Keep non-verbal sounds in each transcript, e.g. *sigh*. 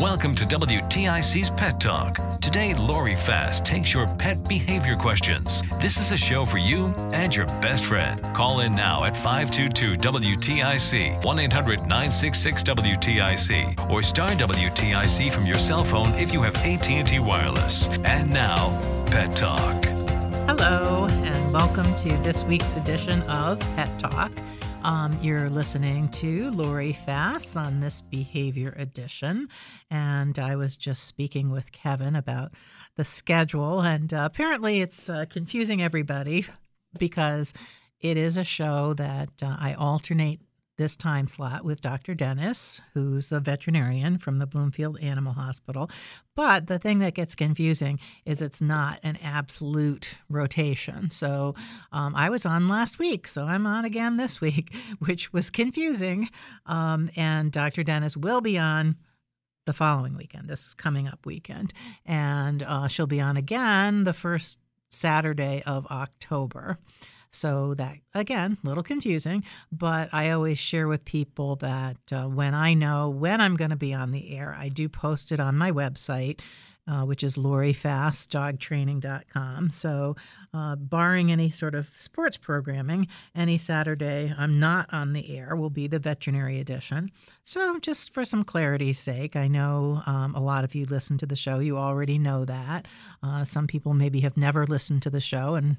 Welcome to WTIC's Pet Talk. Today, Lori Fast takes your pet behavior questions. This is a show for you and your best friend. Call in now at 522 WTIC, 1 800 966 WTIC, or star WTIC from your cell phone if you have AT&T Wireless. And now, Pet Talk. Hello, and welcome to this week's edition of Pet Talk. Um, you're listening to Lori Fast on this behavior edition. And I was just speaking with Kevin about the schedule. And uh, apparently, it's uh, confusing everybody because it is a show that uh, I alternate this time slot with Dr. Dennis, who's a veterinarian from the Bloomfield Animal Hospital. But the thing that gets confusing is it's not an absolute rotation. So um, I was on last week, so I'm on again this *laughs* week, which was confusing. Um, and Dr. Dennis will be on the following weekend, this coming up weekend. And uh, she'll be on again the first Saturday of October. So that again, a little confusing, but I always share with people that uh, when I know when I'm going to be on the air, I do post it on my website. Uh, which is lorifastdogtraining.com. So, uh, barring any sort of sports programming, any Saturday I'm not on the air will be the veterinary edition. So, just for some clarity's sake, I know um, a lot of you listen to the show. You already know that. Uh, some people maybe have never listened to the show and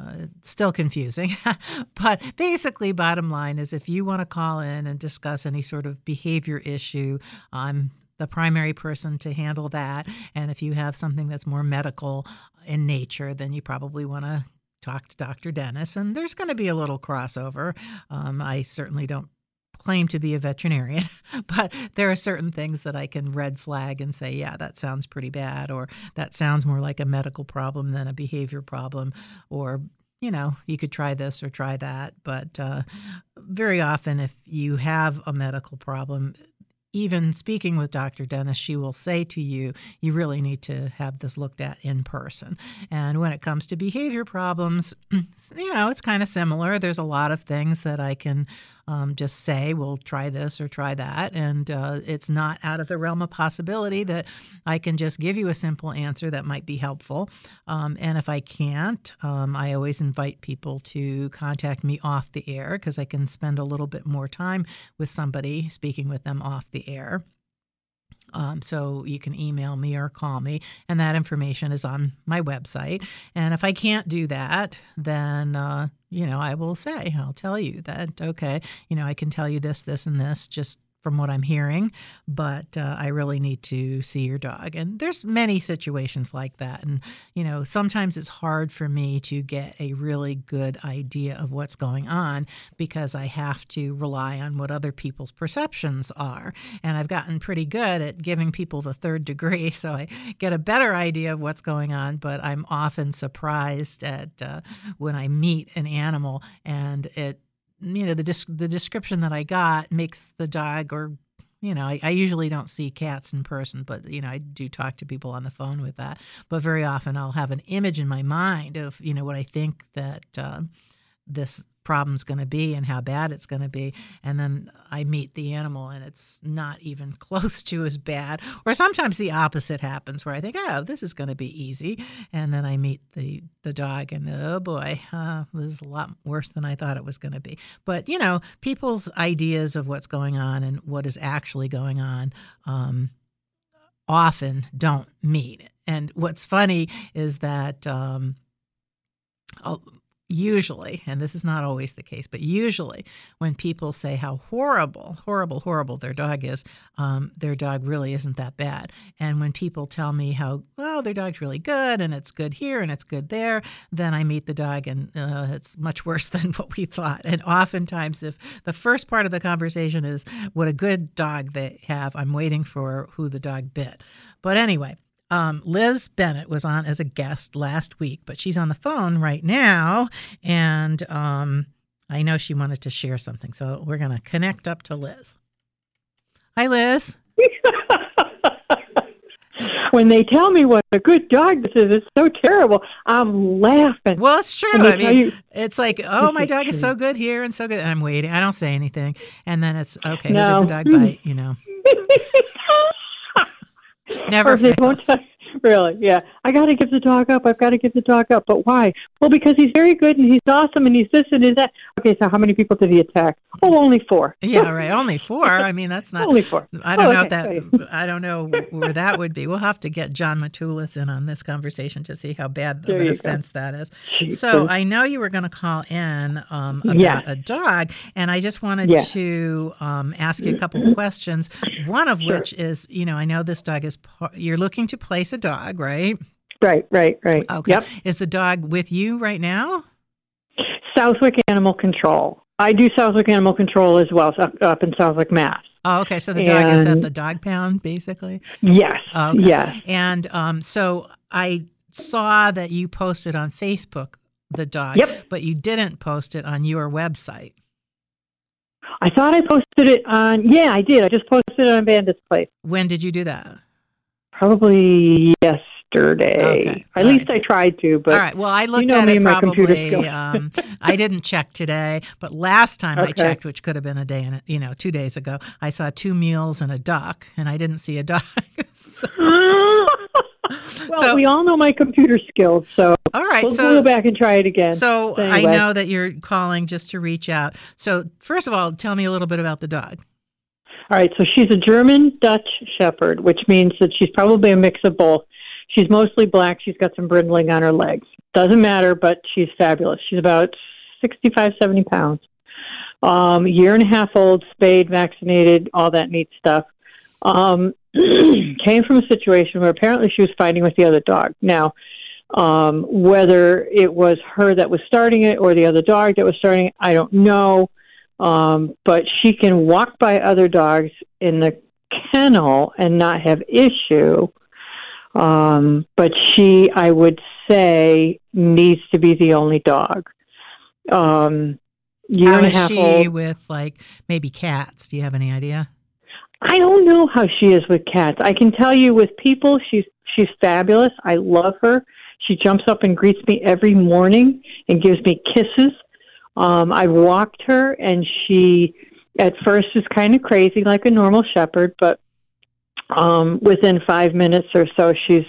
uh, still confusing. *laughs* but basically, bottom line is if you want to call in and discuss any sort of behavior issue, I'm the primary person to handle that. And if you have something that's more medical in nature, then you probably want to talk to Dr. Dennis. And there's going to be a little crossover. Um, I certainly don't claim to be a veterinarian, *laughs* but there are certain things that I can red flag and say, yeah, that sounds pretty bad, or that sounds more like a medical problem than a behavior problem, or you know, you could try this or try that. But uh, very often, if you have a medical problem, even speaking with Dr. Dennis, she will say to you, you really need to have this looked at in person. And when it comes to behavior problems, *clears throat* you know, it's kind of similar. There's a lot of things that I can um, just say, we'll try this or try that. And uh, it's not out of the realm of possibility that I can just give you a simple answer that might be helpful. Um, and if I can't, um, I always invite people to contact me off the air because I can spend a little bit more time with somebody speaking with them off the air. Um, so you can email me or call me, and that information is on my website. And if I can't do that, then uh, you know I will say I'll tell you that okay, you know I can tell you this, this, and this. Just from what I'm hearing, but uh, I really need to see your dog. And there's many situations like that. And, you know, sometimes it's hard for me to get a really good idea of what's going on because I have to rely on what other people's perceptions are. And I've gotten pretty good at giving people the third degree, *laughs* so I get a better idea of what's going on. But I'm often surprised at uh, when I meet an animal and it you know the the description that I got makes the dog or you know I, I, usually don't see cats in person but you know I do talk to people on the phone with that. But very often I'll have an image in my mind of you know what I think that uh, this problem's going to be and how bad it's going to be. And then I meet the animal and it's not even *laughs* close to as bad. Or sometimes the opposite happens where I think, oh, this is going to be easy. And then I meet the, the dog and oh boy, uh, this is a lot worse than I thought it was going to be. But, you know, people's ideas of what's going on and what is actually going on um, often don't meet. And what's funny is that um, usually, and this is not always the case, but usually when people say how horrible, horrible, horrible their dog is, um, their dog really isn't that bad. And when people tell me how, well, their dog's really good and it's good here and it's good there, then I meet the dog and uh, it's much *laughs* worse than what we thought. And oftentimes, if the first part of the conversation is what a good dog they have, I'm waiting for who the dog bit. But anyway, um, Liz Bennet was on as a guest last week, but she's on the phone right now, and um, I know she wanted to share something, so we're going to connect up to Liz. Hi, Liz. *laughs* when they tell me what a good dog this is, it's so terrible. I'm laughing. Well, it's true. I mean, you, it's like, oh, my dog is, is so good here and so good. And I'm waiting. I don't say anything, and then it's okay. No. Did the dog bite? You know. *laughs* Never fails. *laughs* really, yeah. I got to give the dog up. I've got to give the dog up. But why? Well, because he's very good and he's awesome and he's this and he's that. Okay, so how many people did he attack? Oh, only four. Yeah, right. Only four. I mean, that's not *laughs* only four. I don't oh, know okay. that. *laughs* I don't know where that would be. We'll have to get John Matulis in on this conversation to see how bad the, the offense that is. Jesus. So I know you were going to call in um, about yeah. a dog, and I just wanted yeah. to um, ask you a couple questions. One of sure. which is, you know, I know this dog is. You're looking to place a dog, right? Right, right, right. Okay. Yep. Is the dog with you right now? Southwick Animal Control. I do Southwick Animal Control as well, up in Southwick, Mass. Oh, okay. So the dog and, is at the dog pound, basically. Yes. Okay. Yes. And um, so I saw that you posted on Facebook the dog, yep. but you didn't post it on your website. I thought I posted it on. Yeah, I did. I just posted it on Bandit's Place. When did you do that? Probably yesterday. Okay. At All least right. I tried to, but All right. Well, I looked you know at it probably. um, I didn't check today, but last time okay. I checked, which could have been a day and you know two days ago, I saw two meals and a duck, and I didn't see a duck. *laughs* so. *laughs* well, so, we all know my computer skills, so all right, we'll so go back and try it again. So anyway. I know that you're calling just to reach out. So first of all, tell me a little bit about the dog. All right, so she's a German Dutch Shepherd, which means that she's probably a mix of both. She's mostly black. She's got some brindling on her legs. Doesn't matter, but she's fabulous. She's about 65, 70 pounds. Um, year and a half old, spayed, vaccinated, all that neat stuff. Um, *clears throat* came from a situation where apparently she was fighting with the other dog. Now, um, whether it was her that was starting it or the other dog that was starting it, I don't know. Um, but she can walk by other dogs in the kennel and not have issue. Um, but she, I would say, needs to be the only dog. Um, year how and a half she old. with like maybe cats? Do you have any idea? I don't know how she is with cats. I can tell you with people, she's she's fabulous. I love her. She jumps up and greets me every morning and gives me kisses. Um, I've walked her, and she at first is kind of crazy, like a normal shepherd, but um, within five minutes or so, she's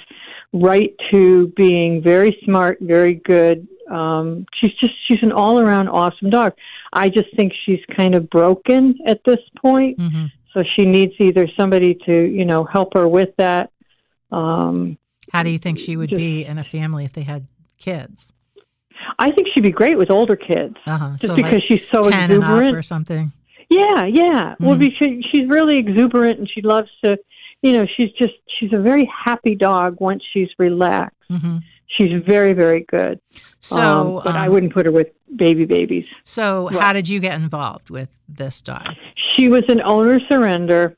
right to being very smart, very good. Um, she's just she's an all around awesome dog. I just think she's kind of broken at this point, mm-hmm. so she needs either somebody to you know help her with that. Um, How do you think she would just, be in a family if they had kids? I think she'd be great with older kids, uh-huh. just so because like she's so ten exuberant or something. Yeah, yeah. Mm. Well, because she's really exuberant and she loves to you know, she's just she's a very happy dog once she's relaxed. Mm-hmm. She's very very good. So, um, but um, I wouldn't put her with baby babies. So, how did you get involved with this dog? She was an owner surrender.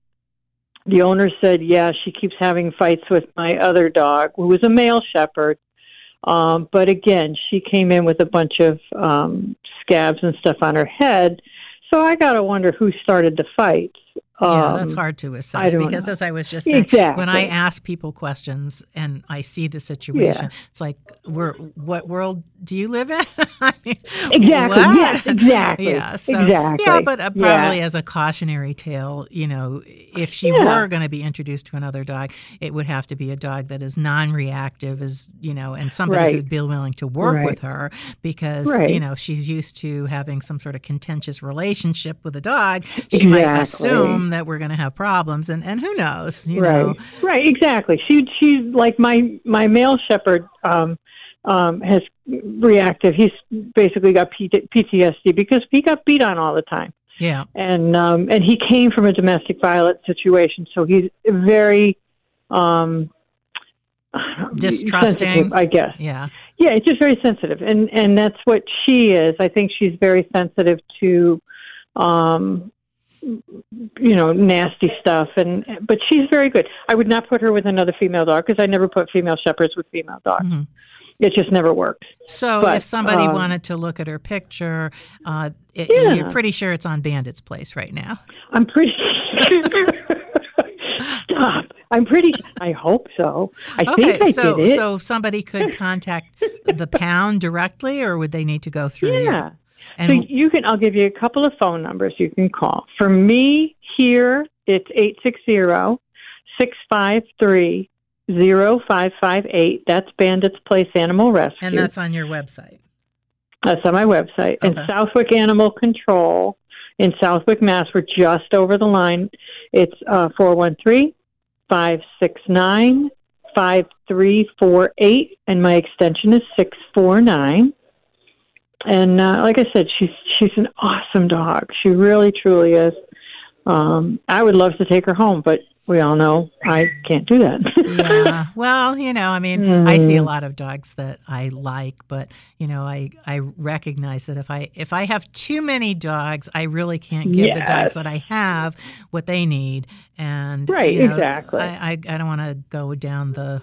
The owner said, "Yeah, she keeps having fights with my other dog, who was a male shepherd." Um, but again, she came in with a bunch of um, scabs and stuff on her head. So I got to wonder who started the fights. Yeah, that's Um, hard to assess because, know. as I was just saying, when I ask people questions and I see the situation, it's like, "We're what world do you live in?" *laughs* I mean, Exactly. what? Yes, *laughs* exactly. Yeah. So, exactly. Yeah, but uh, Yeah. probably as a cautionary tale, you know, if she Yeah. were going to be introduced to another dog, it would have to be a dog that is non-reactive, is you know, and somebody Right. who'd be willing to work Right. with her because you know she's used to having some sort of contentious relationship with a dog. She might assume that we're going to have problems, and and who knows, you right. know. Right. Exactly. She she's like my my male shepherd um, um, has reactive. He's basically got P- PTSD because he got beat on all the time. Yeah. and um, and he came from a domestic violence situation, so he's very um, Distrusting. I guess. Yeah. Yeah, it's just very sensitive, and and that's what she is. I think she's very sensitive to, um, you know, nasty stuff, and but she's very good. I would not put her with another female dog because I never put female shepherds with female dogs. Mhm. It just never works. So But, if somebody um, wanted to look at her picture, uh, it, Yeah. you're pretty sure it's on Bandit's Place right now. I'm pretty. *laughs* Stop. I'm pretty. I hope so. I Okay, think I so did it. so somebody could contact the pound directly, or would they need to go through you? And so you can. I'll give you a couple of phone numbers you can call. For me here, it's eight six zero six five three zero five five eight. That's Bandit's Place Animal Rescue. and that's on your website. That's on my website. And Southwick Animal Control in Southwick, Mass. We're just over the line. It's uh, 413 569 5348, and my extension is 649. And uh, like I said, she's she's an awesome dog. She really, truly is. Um, I would love to take her home, but we all know I can't do that. yeah. *laughs* Well, you know, I mean, I see a Mm. lot of dogs that I like, but you know, I I recognize that if I if I have too many dogs, I really can't give the dogs that I have what they need. And Right, you know, exactly. I I, I don't want to go down the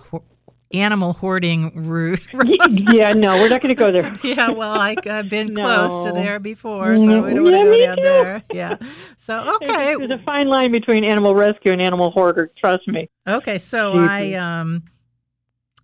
animal hoarding route. *laughs* yeah, no, we're not going to go there. *laughs* yeah, well, I, I've been close to there before, so we don't want to go down too. there. Yeah. So *laughs* okay, There's a fine line between animal rescue and animal hoarder. Trust me. Okay, so. I um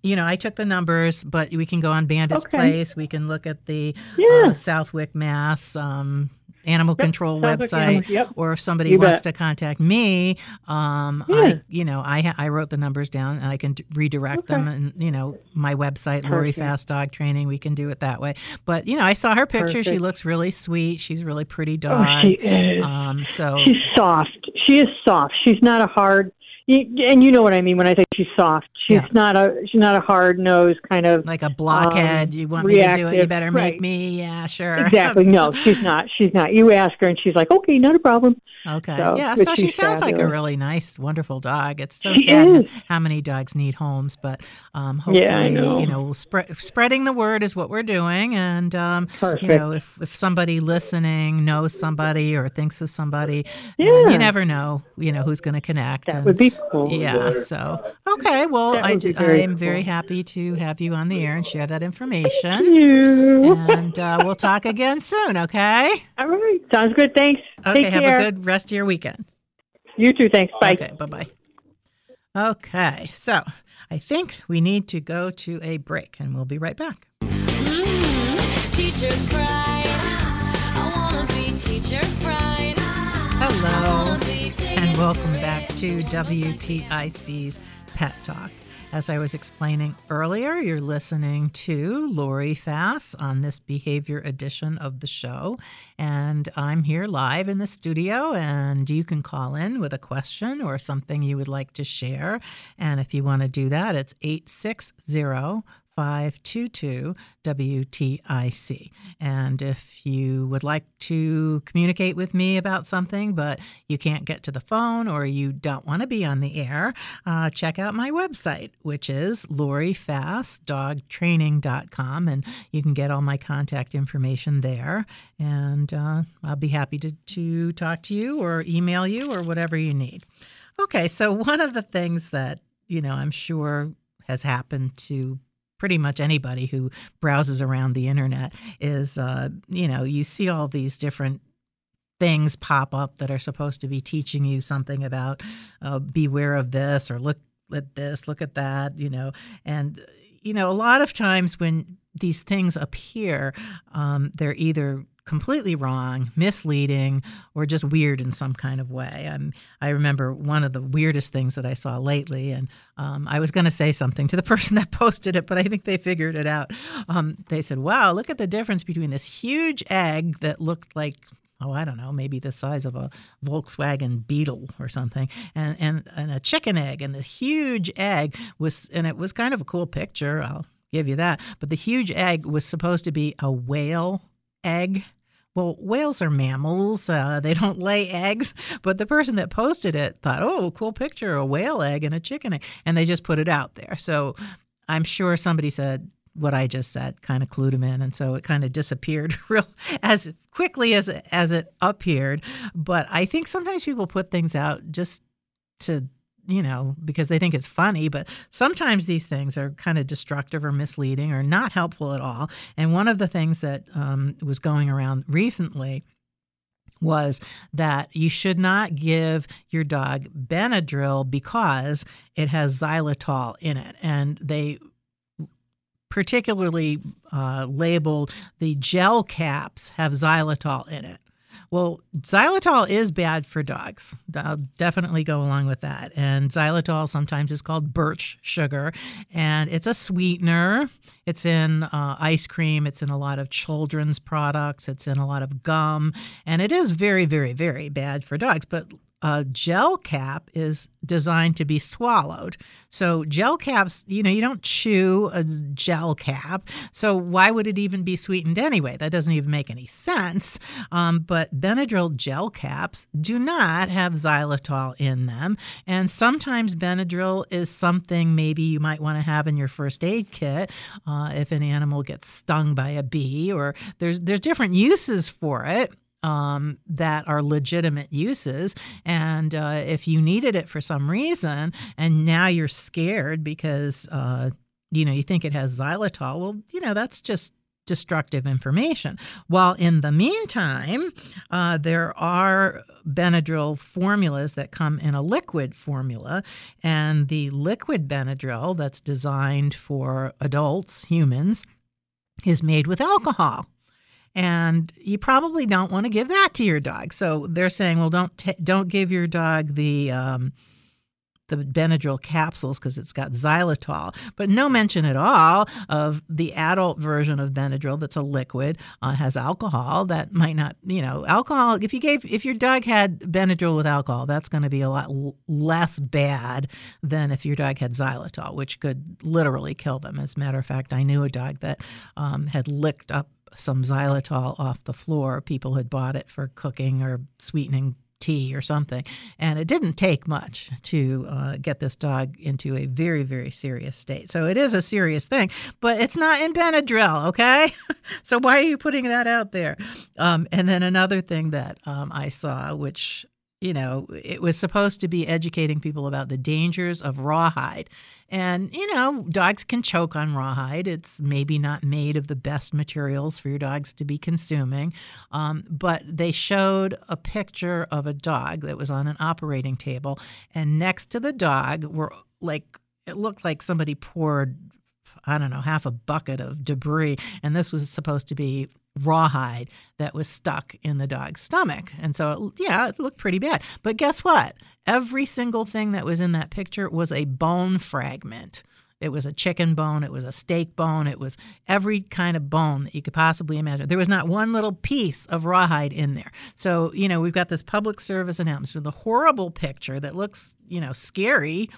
you know, I took the numbers, but we can go on Bandit's Okay. Place. We can look at the Yeah. uh, Southwick, Mass um, animal control Southwick website. Animal- yep. Or if somebody You wants bet. to contact me, um, Yeah. I, you know, I I wrote the numbers down and I can d- redirect them. And you know, my website, Lori Fast Dog Training, we can do it that way. But you know, I saw her picture. She looks really sweet. She's a really pretty dog. Oh, dog. she is. um, so She's soft. She is soft. She's not a hard. You, and you know what I mean when I say she's soft. She's Yeah. not a. She's not a hard nosed kind of. like a blockhead. Um, you want me to do it? You reactive, better make right. me. Yeah, sure. Exactly. No, she's not. She's not. You ask her, and she's like, "Okay, not a problem." Okay. So, yeah. So she sounds like a really nice, wonderful dog. It's so She sad is. how many dogs need homes, but um, hopefully, Yeah, know. you know, we'll spread spreading the word is what we're doing. And um, you know, if if somebody listening knows somebody or thinks of somebody, Yeah. you never know, you know, who's going to connect. that and- would be cool. yeah. So okay. Well, I would be ju- very I'm very happy to have you on the air and share that information. Thank You. and uh, we'll talk again soon. Okay. All right. Sounds good. Thanks. Okay. Take have care. a good rest of your weekend. You too. Thanks. Bye. Okay, bye bye. Okay, so I think we need to go to a break and we'll be right back. Teacher's pride. I wanna be teacher's pride. Hello, and welcome back to WTIC's Pet Talk. As I was explaining earlier, you're listening to Lori Fast on this behavior edition of the show. And I'm here live in the studio, and you can call in with a question or something you would like to share. And if you want to do that, it's 860 522 WTIC. And if you would like to communicate with me about something, but you can't get to the phone or you don't want to be on the air, uh, check out my website, which is lorifastdogtraining.com. And you can get all my contact information there. And uh, I'll be happy to, to talk to you or email you or whatever you need. Okay, so one of the things that, you know, I'm sure has happened to pretty much anybody who browses around the internet is, uh, you know, you see all these different things pop up that are supposed to be teaching you something about uh, beware of this or look at this, look at that, you know. And, you know, a lot of times when these things appear, um, they're either completely wrong, misleading, or just weird in some kind of way. Um, I remember one of the weirdest things that I saw lately, and um, I was going to say something to the *laughs* person that posted it, but I think they figured it out. Um, they said, Wow, look at the difference between this huge egg that looked like oh, I don't know, maybe the size of a Volkswagen Beetle or something, and, and, and a chicken egg. And the huge egg was, and it was kind of a cool picture, I'll give you that. But the huge egg was supposed to be a whale egg. Well, whales are mammals. Uh, they don't lay eggs. But the person that posted it thought, oh, cool picture, a whale egg and a chicken egg. And they just put it out there. So I'm sure somebody said, what I just said kind of clued him in, and so it kind of disappeared *laughs* real as quickly as as it appeared. But I think sometimes people put things out just to you know because they think it's funny, but sometimes these things are kind of destructive or misleading or not helpful at all. And one of the things that um, was going around recently was that you should not give your dog Benadryl because it has xylitol in it. And they particularly uh, labeled the gel caps have xylitol in it. Well, xylitol is bad for dogs. I'll definitely go along with that. And xylitol sometimes is called birch sugar, and it's a sweetener. It's in uh, ice cream, it's in a lot of children's products, it's in a lot of gum, and it is very, very, very bad for dogs. But a gel cap is designed to be swallowed. So gel caps, you know, you don't chew a gel cap. So why would it even be sweetened anyway? That doesn't even make any sense. Um, but Benadryl gel caps do not have xylitol in them, and sometimes Benadryl is something maybe you might want to have in your first aid kit uh, if an animal gets stung by a bee, or there's there's different uses for it um, that are legitimate uses. And uh, if you needed it for some reason and now you're scared because, uh, you know, you think it has xylitol, well, you know, that's just destructive information. While in the meantime, uh, there are Benadryl formulas that come in a liquid formula, and the liquid Benadryl that's designed for adults, humans, is made with alcohol and you probably don't want to give that to your dog. So they're saying, well, don't t- don't give your dog the um, the Benadryl capsules because it's got xylitol, but no mention at all of the adult version of Benadryl that's a liquid uh, has alcohol that might not, you know, alcohol. If you gave if your dog had Benadryl with alcohol, that's going to be a lot l- less bad than if your dog had xylitol, which could literally kill them. As a matter of fact, I knew a dog that um, had licked up some xylitol off the floor. People had bought it for cooking or sweetening tea or something. And it didn't take much to uh, get this dog into a very, very serious state. So it is a serious thing, but it's not in Benadryl, okay? *laughs* so why are you putting that out there? Um, and then another thing that um, I saw, which you know, it was supposed to be educating people about the dangers of rawhide. And, you know, dogs can choke on rawhide. It's maybe not made of the best materials for your dogs to be consuming. Um, but they showed a picture of a dog that was on an operating table. And next to the dog were like, it looked like somebody poured I don't know, half a bucket of debris. And this was supposed to be rawhide that was stuck in the dog's stomach. And so, yeah, it looked pretty bad. But guess what? Every single thing that was in that picture was a bone fragment. It was a chicken bone, it was a steak bone, it was every kind of bone that you could possibly imagine. There was not one little piece of rawhide in there. So, you know, we've got this public service announcement with a horrible picture that looks, you know, scary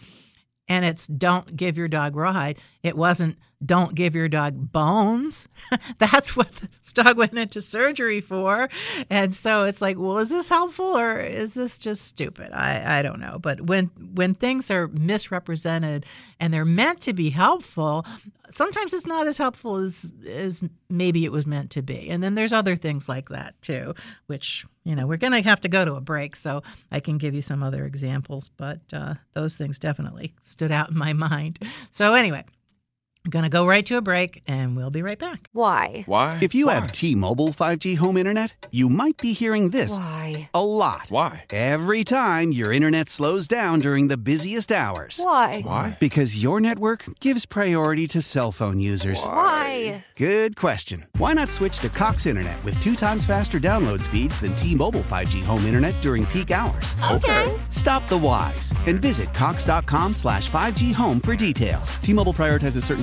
and it's don't give your dog rawhide. It wasn't don't give your dog bones. *laughs* That's what this dog went into surgery for. And so it's like, well, is this helpful or is this just stupid? I, I don't know. But when when things are misrepresented and they're meant to be helpful, sometimes it's not as helpful as as maybe it was meant to be. And then there's other things like that too, which you know we're going to have to go to a break, so I can give you some other examples. But uh, those things definitely stood out in my *laughs* mind. So anyway. We're going to go right to a break and we'll be right back. Why? Why? If you Why? have T-Mobile 5G home internet, you might be hearing this Why? a lot. Why? Every time your internet slows down during the busiest hours. Why? Why? Because your network gives priority to cell phone users. Why? Good question. Why not switch to Cox Internet with two times faster download speeds than T-Mobile 5G home internet during peak hours? Okay. Stop the whys and visit cox.com slash 5G home for details. T-Mobile prioritizes certain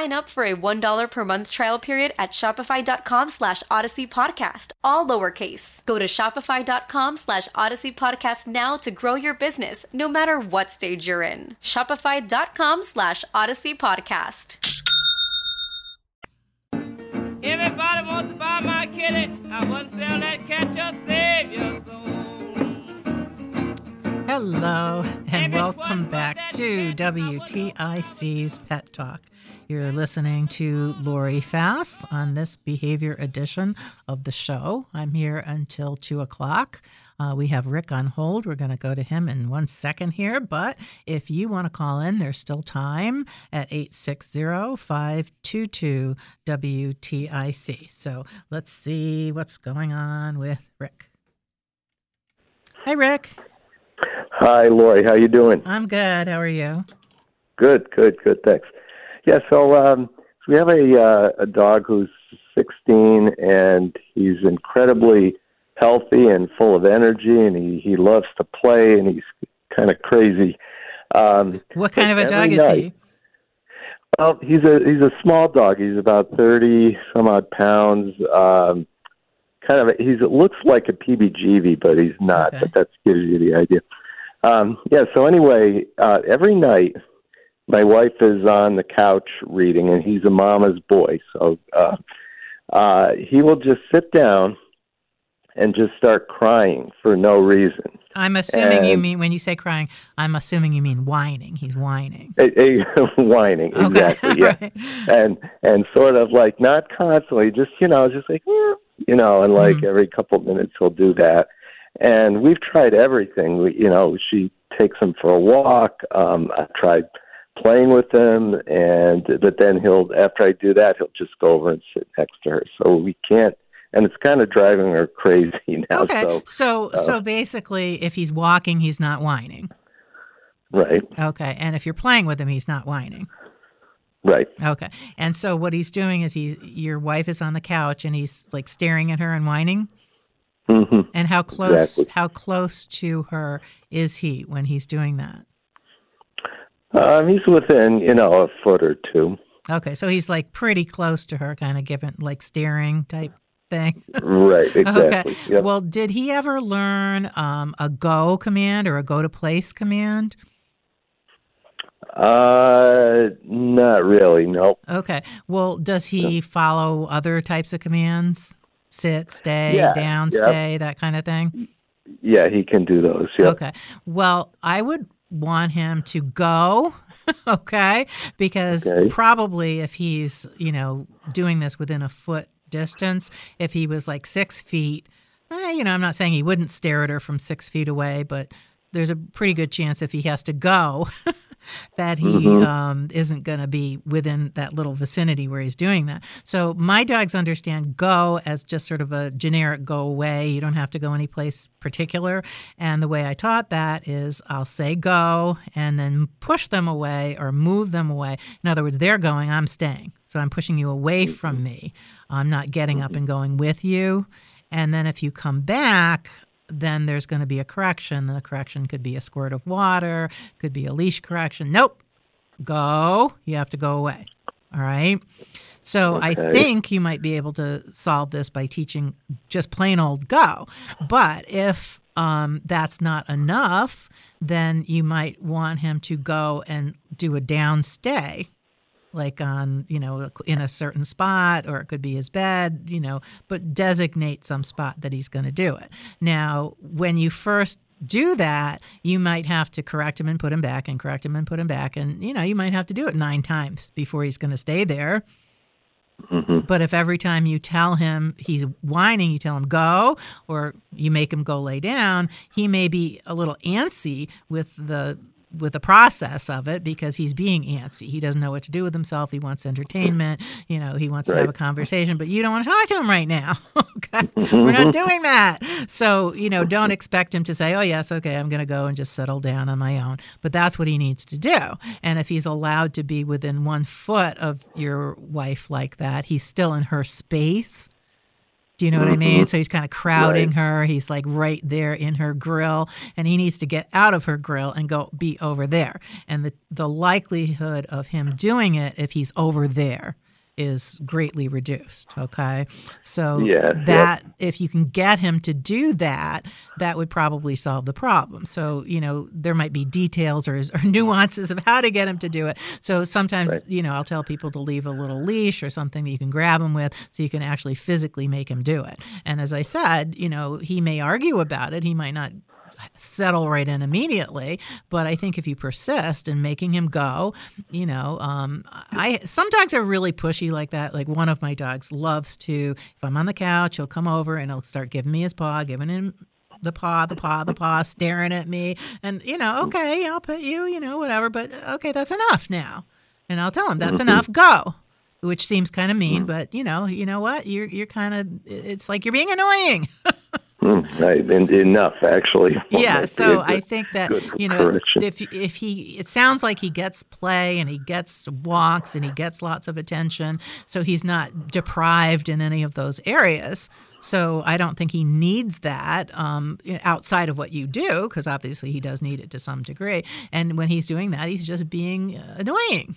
up for a $1 per month trial period at shopify.com slash odyssey podcast, all lowercase. Go to shopify.com slash odyssey podcast now to grow your business, no matter what stage you're in. Shopify.com slash odyssey podcast. Everybody wants to buy my kitty. I wouldn't sell that cat just save your soul. Hello, and Everyone welcome back to cat, I WTIC's Pet Talk. You're listening to Lori Fast on this behavior edition of the show. I'm here until 2 o'clock. Uh, we have Rick on hold. We're going to go to him in one second here. But if you want to call in, there's still time at 860 522 WTIC. So let's see what's going on with Rick. Hi, Rick. Hi, Lori. How you doing? I'm good. How are you? Good, good, good. Thanks. Yeah. So, um, so we have a uh, a dog who's 16, and he's incredibly healthy and full of energy, and he he loves to play, and he's kind of crazy. Um, What kind of a dog is night- he? Well, he's a he's a small dog. He's about 30 some odd pounds. Um, kind of a, he's it looks like a PBGV, but he's not. Okay. But that gives you the idea. Um, yeah. So anyway, uh, every night my wife is on the couch reading, and he's a mama's boy. So uh, uh, he will just sit down and just start crying for no reason. I'm assuming you mean when you say crying, I'm assuming you mean whining. He's whining. A, a, *laughs* whining exactly, yeah. Right. and and sort of like not constantly, just you know, just like you know, and like Mhm. every couple of minutes he'll do that. And we've tried everything. We, you know, she takes him for a walk. Um, I've tried playing with him, and but then he'll after I do that, he'll just go over and sit next to her. So we can't, and it's kind of driving her crazy *laughs* now. Okay. So So uh, so basically if he's walking, he's not whining. right, Okay. And if you're playing with him, he's not whining. right. Okay. And so what he's doing is he's your wife is on the couch and he's like staring at her and whining. Mm-hmm. And how close Exactly. how close to her is he when he's doing that? Um, he's within, you know, a foot or two. Okay, so he's like pretty close to her, kind of given like steering type thing. *laughs* Right, exactly. Okay. Yep. Well, did he ever learn um, a go command or a go to place command? Uh, not really. Nope. Okay. Well, does he follow other types of commands? Sit, stay, Yeah, down, yep. stay, that kind of thing? Yeah, he can do those. Yep. Okay. Well, I would want him to go, *laughs* okay? Because Okay. probably if he's, you know, doing this within a foot distance, if he was like six feet, eh, you know, I'm not saying he wouldn't stare at her from six feet away, but there's a pretty good chance if he has to go *laughs* *laughs* that he Mhm. um, isn't going to be within that little vicinity where he's doing that. So my dogs understand go as just sort of a generic go away. You don't have to go anyplace particular. And the way I taught that is I'll say go and then push them away or move them away. In other words, they're going, I'm staying. So I'm pushing you away from me. I'm not getting up and going with you. And then if you come back, then there's going to be a correction. The correction could be a squirt of water, could be a leash correction. Nope, go. You have to go away. All right. So I think you might be able to solve this by teaching just plain old go. But if um, that's not enough, then you might want him to go and do a down stay like on you know in a certain spot or it could be his bed you know but designate some spot that he's going to do it. Now when you first do that you might have to correct him and put him back and correct him and put him back and you know you might have to do it nine times before he's going to stay there. Mm-hmm. But if every time you tell him he's whining, you tell him go, or you make him go lay down, he may be a little antsy with the with the process of it because he's being antsy. He doesn't know what to do with himself. He wants entertainment. You know, he wants to have a conversation, but you don't want to talk to him right now. *laughs* okay. *laughs* We're not doing that. So, you know, don't expect him to say, oh, yes, okay, I'm going to go and just settle down on my own. But that's what he needs to do. And if he's allowed to be within one foot of your wife like that, he's still in her space. Do you know what I mean? Mhm. So he's kind of crowding Right. her. He's like right there in her grill, and he needs to get out of her grill and go be over there. And the the likelihood of him doing it if he's over there is greatly reduced. Okay, so Yeah, yep. that if you can get him to do that, that would probably solve the problem. So you know there might be details or, or *laughs* nuances of how to get him to do it. So sometimes Right. you know I'll tell people to leave a little leash or something that you can grab him with, so you can actually physically make him do it. And as I said, you know he may argue about it. He might not settle right in immediately. But I think if you persist in making him go, you know, um, I some dogs are really pushy like that. Like one of my dogs loves to, if I'm on the couch, he'll come over and he'll start giving me his paw, giving him the paw, the paw, the paw, staring at me, and you know, okay, I'll pet you, you know, whatever. But okay, that's enough now, and I'll tell him that's enough. Go. Which seems kind of mean, but you know, you know what? You're you're kind of. It's like you're being annoying. *laughs* Mm, right. And enough, actually. *laughs* yeah so a i good- think that you know correction. if if he it sounds like he gets play and he gets walks and he gets lots of attention so he's not deprived in any of those areas so i don't think he needs that um, outside of what you do because obviously he does need it to some degree and when he's doing that he's just being uh, annoying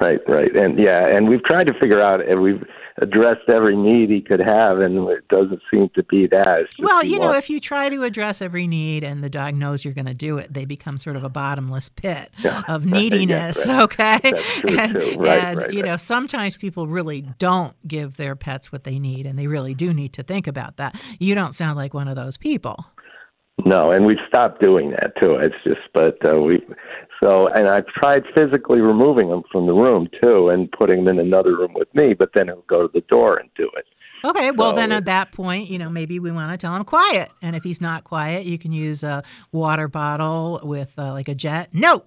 Right, right, and yeah, and we've tried to figure out, and we've addressed every need he could have, and it doesn't seem to be that. Well, you know, if you try to address every need and the dog knows you're going to do it, they become sort of a bottomless pit Yeah. of neediness. right. *laughs* Okay, and. Right, and, right, you know, sometimes people really don't give their pets what they need, and they really do need to think about that. You don't sound like one of those people. No, and we've stopped doing that too. It's just, but uh, we, so, and I've tried physically removing him from the room too, and putting him in another room with me. But then he'll go to the door and do it. Okay, well So then at that point, you know, maybe we want to tell him quiet, and if he's not quiet, you can use a water bottle with uh, like a jet. No,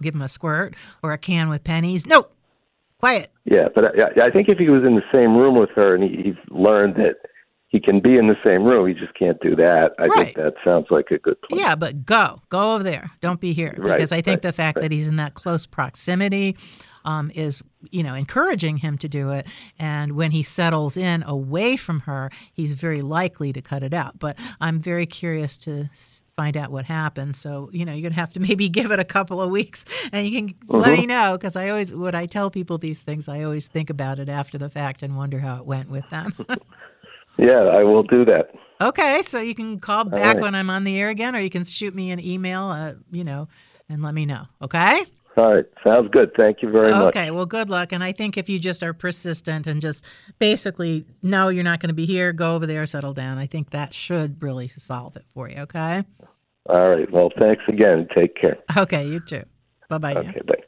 give him a squirt or a can with pennies. No, quiet. Yeah, but I, I think if he was in the same room with her and he, he's learned that he can be in the same room, he just can't do that. I Right. think that sounds like a good plan. Yeah, but go, go over there. Don't be here Right, because I think right, the fact that he's in that close proximity um, is, you know, encouraging him to do it. And when he settles in away from her, he's very likely to cut it out. But I'm very curious to find out what happens. So you know, you're gonna have to *laughs* maybe give it a couple of weeks, and you can let Mhm. me know because I always, when I tell people these things, I always think about it after the fact and wonder how it went with them. *laughs* Yeah, I will do that. Okay, so you can call back right. when I'm on the air again, or you can shoot me an email. Uh, you know, and let me know. Okay. All right, sounds good. Thank you very much. Okay, well, good luck. And I think if you just are persistent and just basically know you're not going to be here, go over there, settle down. I think that should really solve it for you. Okay. All right. Well, thanks again. Take care. Okay, you too. Bye bye. Okay, bye.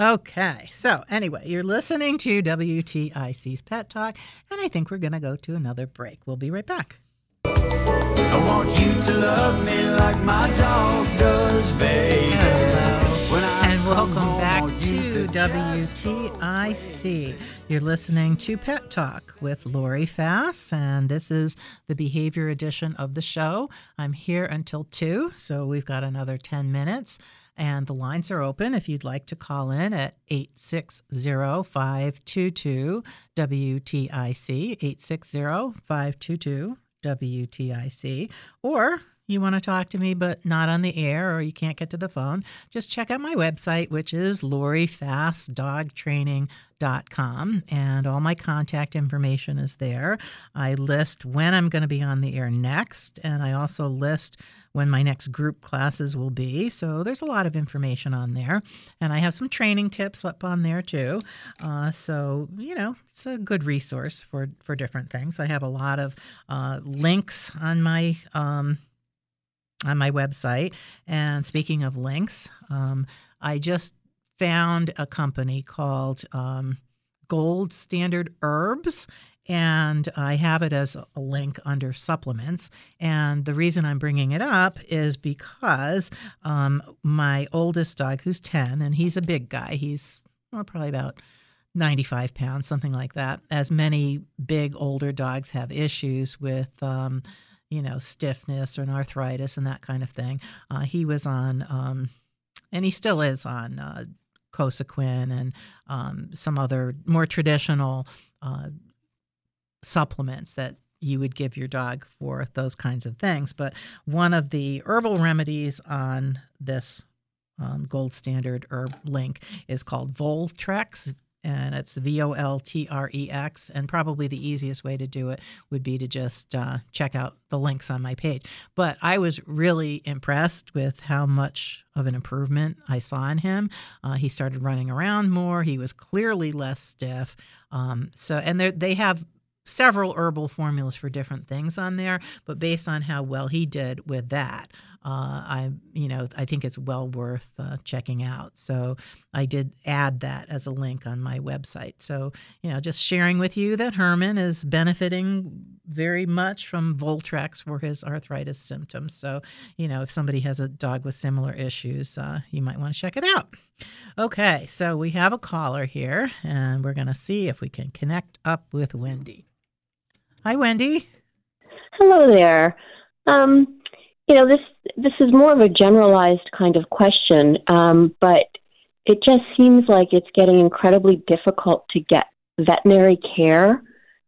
Okay, so anyway, you're listening to WTIC's Pet Talk, and I think we're going to go to another break. We'll be right back. I want you to love me like my dog does, baby. And welcome back to WTIC. You're listening to Pet Talk with Lori Fast, and this is the behavior edition of the show. I'm here until 2, so we've got another 10 minutes. And the lines are open if you'd like to call in at 860 522 WTIC, 860 522 WTIC, or you want to talk to me but not on the air or you can't get to the phone, just check out my website, which is lorifastdogtraining.com. And all my contact information is there. I list when I'm going to be on the air next, and I also list when my next group classes will be. So there's a lot of information on there. And I have some training tips up on there too. Uh, so, you know, it's a good resource for, for different things. I have a lot of uh, links on my. Um, on my website. And speaking of links, um, I just found a company called um, Gold Standard Herbs. And I have it as a link under supplements. And the reason I'm bringing it up is because um, my oldest dog, who's 10, and he's a big guy, he's well, probably about 95 pounds, something like that. As many big older dogs have issues with, um, you know, stiffness or an arthritis and that kind of thing. Uh, he was on, um, and he still is on uh, Cosequin and um, some other more traditional uh, supplements that you would give your dog for those kinds of things. But one of the herbal remedies on this um, gold standard herb link is called Voltrex. And it's V O L T R E X. And probably the easiest way to do it would be to just uh, check out the links on my page. But I was really impressed with how much of an improvement I saw in him. Uh, he started running around more. He was clearly less stiff. Um, so, and they they have several herbal formulas for different things on there, but based on how well he did with that, uh, I you know I think it's well worth uh, checking out. So I did add that as a link on my website. So you know just sharing with you that Herman is benefiting very much from Voltrex for his arthritis symptoms. So you know if somebody has a dog with similar issues, uh, you might want to check it out. Okay, so we have a caller here, and we're going to see if we can connect up with Wendy. Hi, Wendy. Hello there. Um, you know, this this is more of a generalized kind of question, um, but it just seems like it's getting incredibly difficult to get veterinary care,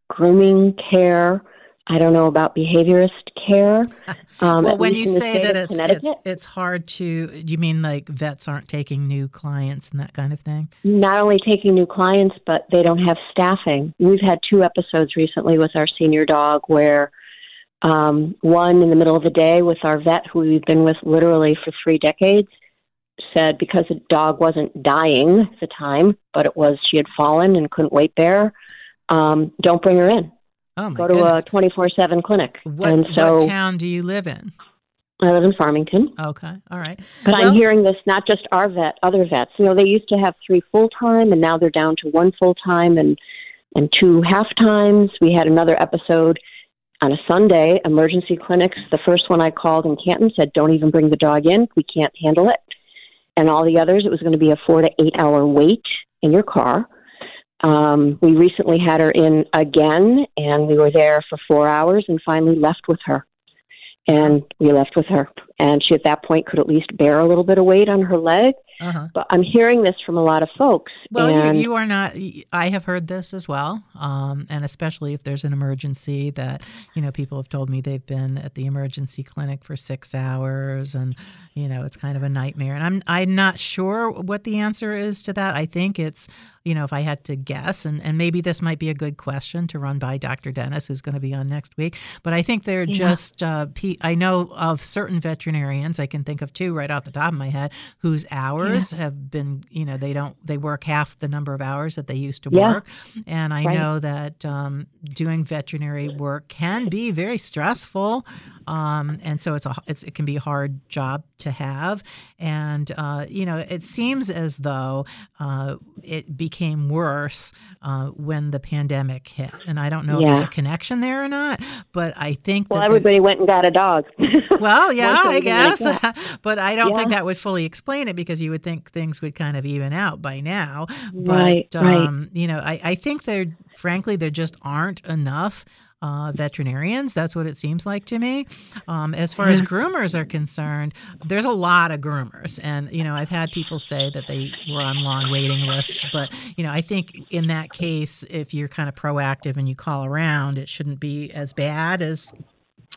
grooming care. I don't know about behaviorist care. *laughs* Um, well, when you least in the say that it's, it's it's hard to, do you mean like vets aren't taking new clients and that kind of thing? not only taking new clients, but they don't have staffing. We've had two episodes recently with our senior dog where um, one in the middle of the day with our vet, who we've been with literally for three decades, said because the dog wasn't dying at the time, but it was she had fallen and couldn't wait there. um, don't bring her in. Oh my Go to goodness. a 24 7 clinic. What, and so what town do you live in? I live in Farmington. Okay, all right. But Well- I'm hearing this not just our vet, other vets. You know, they used to have three full time, and now they're down to one full time and and two half times. We had another episode on a Sunday, emergency clinics. The first one I called in Canton said, "Don't even bring the dog in. We can't handle it." And all the others, it was going to be a four to eight hour wait in your car. Um, we recently had her in again, and we were there for four hours, and finally left with her and we left with her. And she, at that point, could at least bear a little bit of weight on her leg. Uh-huh. But I'm hearing this from a lot of folks. Well, and you, you are not. I have heard this as well, um, and especially if there's an emergency that you know people have told me they've been at the emergency clinic for six hours, and you know it's kind of a nightmare. And I'm I'm not sure what the answer is to that. I think it's you know if I had to guess, and and maybe this might be a good question to run by Dr. Dennis, who's going to be on next week. But I think they're Yeah. just. Uh, I know of certain veterinarians veterinarians. I can think of two right off the top of my head whose hours have been, you know, they don't they work half the number of hours that they used to Yeah. work, and I Right. know that um, doing veterinary work can be very stressful, um, and so it's a it's, it can be a hard job to have, and uh, you know it seems as though uh, it became worse uh, when the pandemic hit, and I don't know if there's a connection there or not, but I think Well, that the- everybody went and got a dog. *laughs* well, yeah, I like guess, *laughs* but I don't think that would fully explain it because you would think things would kind of even out by now. Right, but right. um, you know, I, I think there, frankly, there just aren't enough. Uh, veterinarians, that's what it seems like to me. Um, as far as groomers are concerned, there's a lot of groomers, and you know, I've had people say that they were on long waiting lists, but you know, I think in that case, if you're kind of proactive and you call around, it shouldn't be as bad as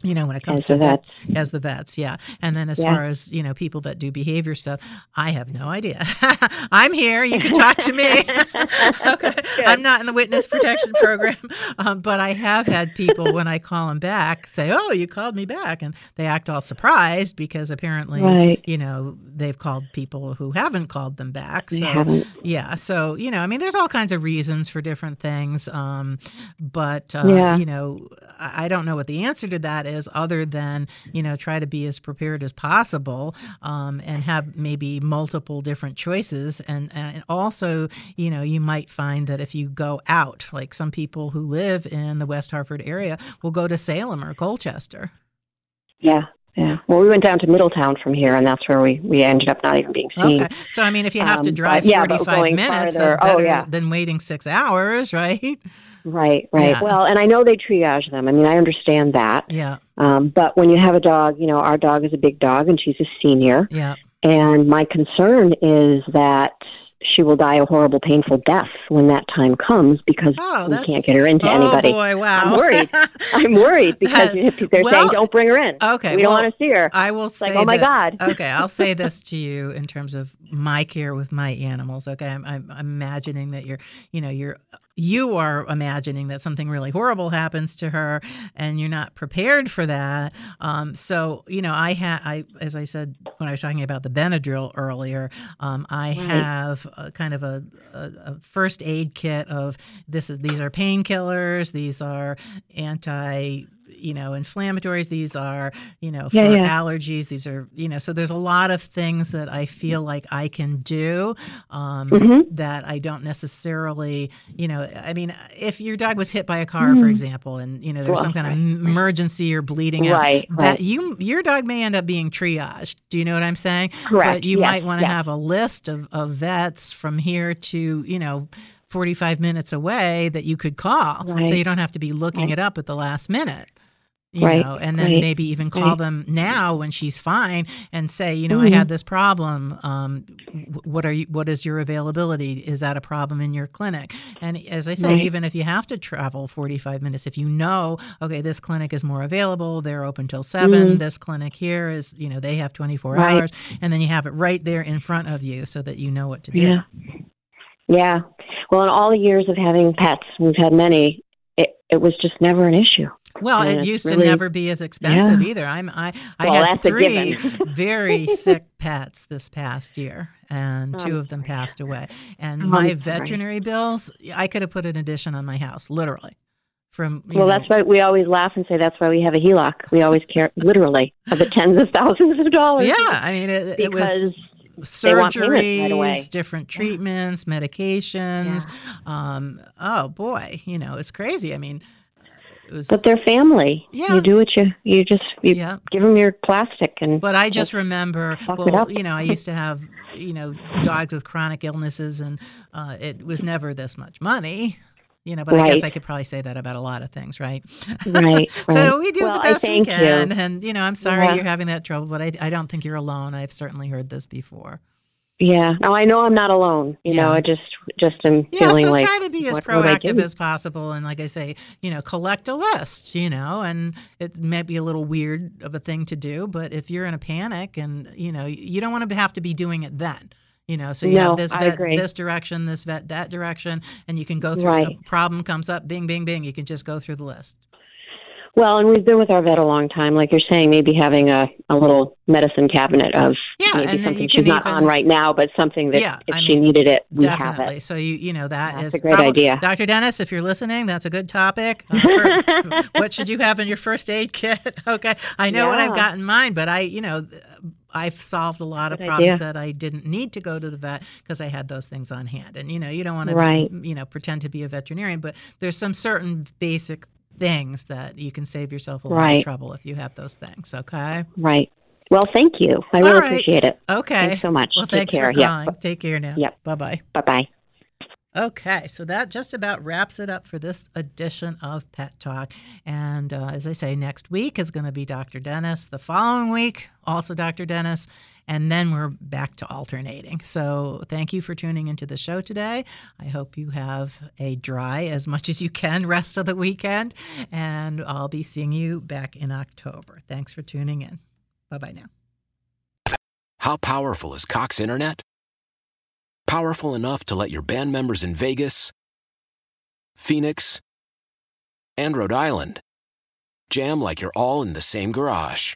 you know when it comes As to the vet, as the vets yeah. And then as Yeah. far as you know people that do behavior stuff i have no idea. *laughs* I'm here. You can talk to me. *laughs* Okay. I'm not in the witness protection program um, but i have had people when i call them back say oh you called me back and they act all surprised because apparently Right. you know they've called people who haven't called them back. So yeah. So you know i mean there's all kinds of reasons for different things um, but uh, Yeah. you know I I don't know what the answer to that is other than you know try to be as prepared as possible um, and have maybe multiple different choices and, and also you know you might find that if you go out like some people who live in the west hartford area will go to salem or colchester Yeah, yeah. Well, we went down to Middletown from here, and that's where we we ended up not even being seen. okay so i mean if you have to Um, drive but yeah, 45 minutes farther- that's oh, better yeah. than waiting six hours *laughs* right Right, right. Yeah. Well, and I know they triage them. I mean, I understand that. yeah Um, but when you have a dog, you know, our dog is a big dog, and she's a senior. yeah And my concern is that she will die a horrible, painful death when that time comes because Oh, we can't get her into oh anybody. boy wow I'm worried. *laughs* I'm worried because That- they're well, saying don't bring her in. okay, we don't want to see her. I will It's say, like, oh my that- God. *laughs* okay, I'll say this to you in terms of my care with my animals. Okay, I'm, I'm imagining that you're, you know, you're, you are imagining that something really horrible happens to her, and you're not prepared for that. Um, so, you know, I had, I, as I said when I was talking about the Benadryl earlier, um, I Right. have a, kind of a, a, a first aid kit of this is these are painkillers, these are anti you know inflammatories these are you know for Yeah, yeah. allergies these are you know so there's a lot of things that i feel like i can do um, Mhm. that i don't necessarily you know i mean if your dog was hit by a car for Mhm. example and you know there's Well, some kind right, of emergency or bleeding out Right, that right. you your dog may end up being triaged do you know what i'm saying Correct, but you yes, might want to yes. have a list of, of vets from here to you know 45 minutes away that you could call so you don't have to be looking Right. it up at the last minute you Right, know and then right, maybe even call right. them now when she's fine and say you know i Mhm. had this problem um, wh- what are you what is your availability is that a problem in your clinic and as i say Right. even if you have to travel 45 minutes if you know okay this clinic is more available they're open till 7 Mhm. this clinic here is you know they have 24 Right. hours and then you have it right there in front of you so that you know what to do Yeah. Yeah. Well, in all the years of having pets, we've had many. It it was just never an issue. Well, And it used really- to never be as expensive Yeah. either. I'm I I Well, had three *laughs* very sick pets this past year, and two Um, of them passed away. And I'm my veterinary bills, I could have put an addition on my house, literally. From Well, know, that's why we always laugh and say that's why we have a HELOC. We always care literally of the tens of thousands of dollars. yeah. I mean, it, it was because they want payments right different treatments, medications. Yeah. Um, oh boy, you know, it's crazy. I mean, was. But they're family. Yeah. You do what you you just you Yeah. give them your plastic and. But I just remember, well, you know, I used to have, you know, dogs with chronic illnesses, and uh, it was never this much money. You know, but I guess I could probably say that about a lot of things, right? Right, *laughs* so right. we do Well, the best we thank you. can, and you know, I'm sorry Yeah. you're having that trouble, but I, I don't think you're alone. I've certainly heard this before. Yeah. Now I know I'm not alone. You know, I just just am Yeah, feeling so like try to be as what would I proactive as possible, and like I say, you know, collect a list. You know, and it may be a little weird of a thing to do, but if you're in a panic, and you know, you don't want to have to be doing it then. You know, so you No, have this vet this direction, this vet that direction, and you can go through. Right. Problem comes up, bing, bing, bing. You can just go through the list. Well, and we've been with our vet a long time. Like you're saying, maybe having a, a little medicine cabinet of Yeah, maybe something she's not even- on right now, but something that Yeah, if I she mean, needed it, we have Definitely. it. So you you know that That's is a great probab- idea. Dr. Dennis, if you're listening, that's a good topic. *laughs* Uh, for- what should you have in your first aid kit? *laughs* okay, I know what I've got in mind, but I you know. I've solved a lot of problems idea. that I didn't need to go to the vet because I had those things on hand. And you know, you don't want to, you know, pretend to be a veterinarian, but there's some certain basic things that you can save yourself a lot of trouble if you have those things. Okay. Right. Well, thank you. I All really right. appreciate it. Okay. Thanks so much. Well, Take thanks care. for Yeah. calling. Take care now. Yep. Bye bye. Bye bye. Okay, so that just about wraps it up for this edition of Pet Talk. And uh, as I say, next week is going to be Dr. Dennis. The following week, also Dr. Dennis. And then we're back to alternating. So thank you for tuning into the show today. I hope you have a dry as much as you can rest of the weekend. And I'll be seeing you back in October. Thanks for tuning in. Bye bye now. How powerful is Cox Internet? Powerful enough to let your band members in Vegas, Phoenix, and Rhode Island jam like you're all in the same garage.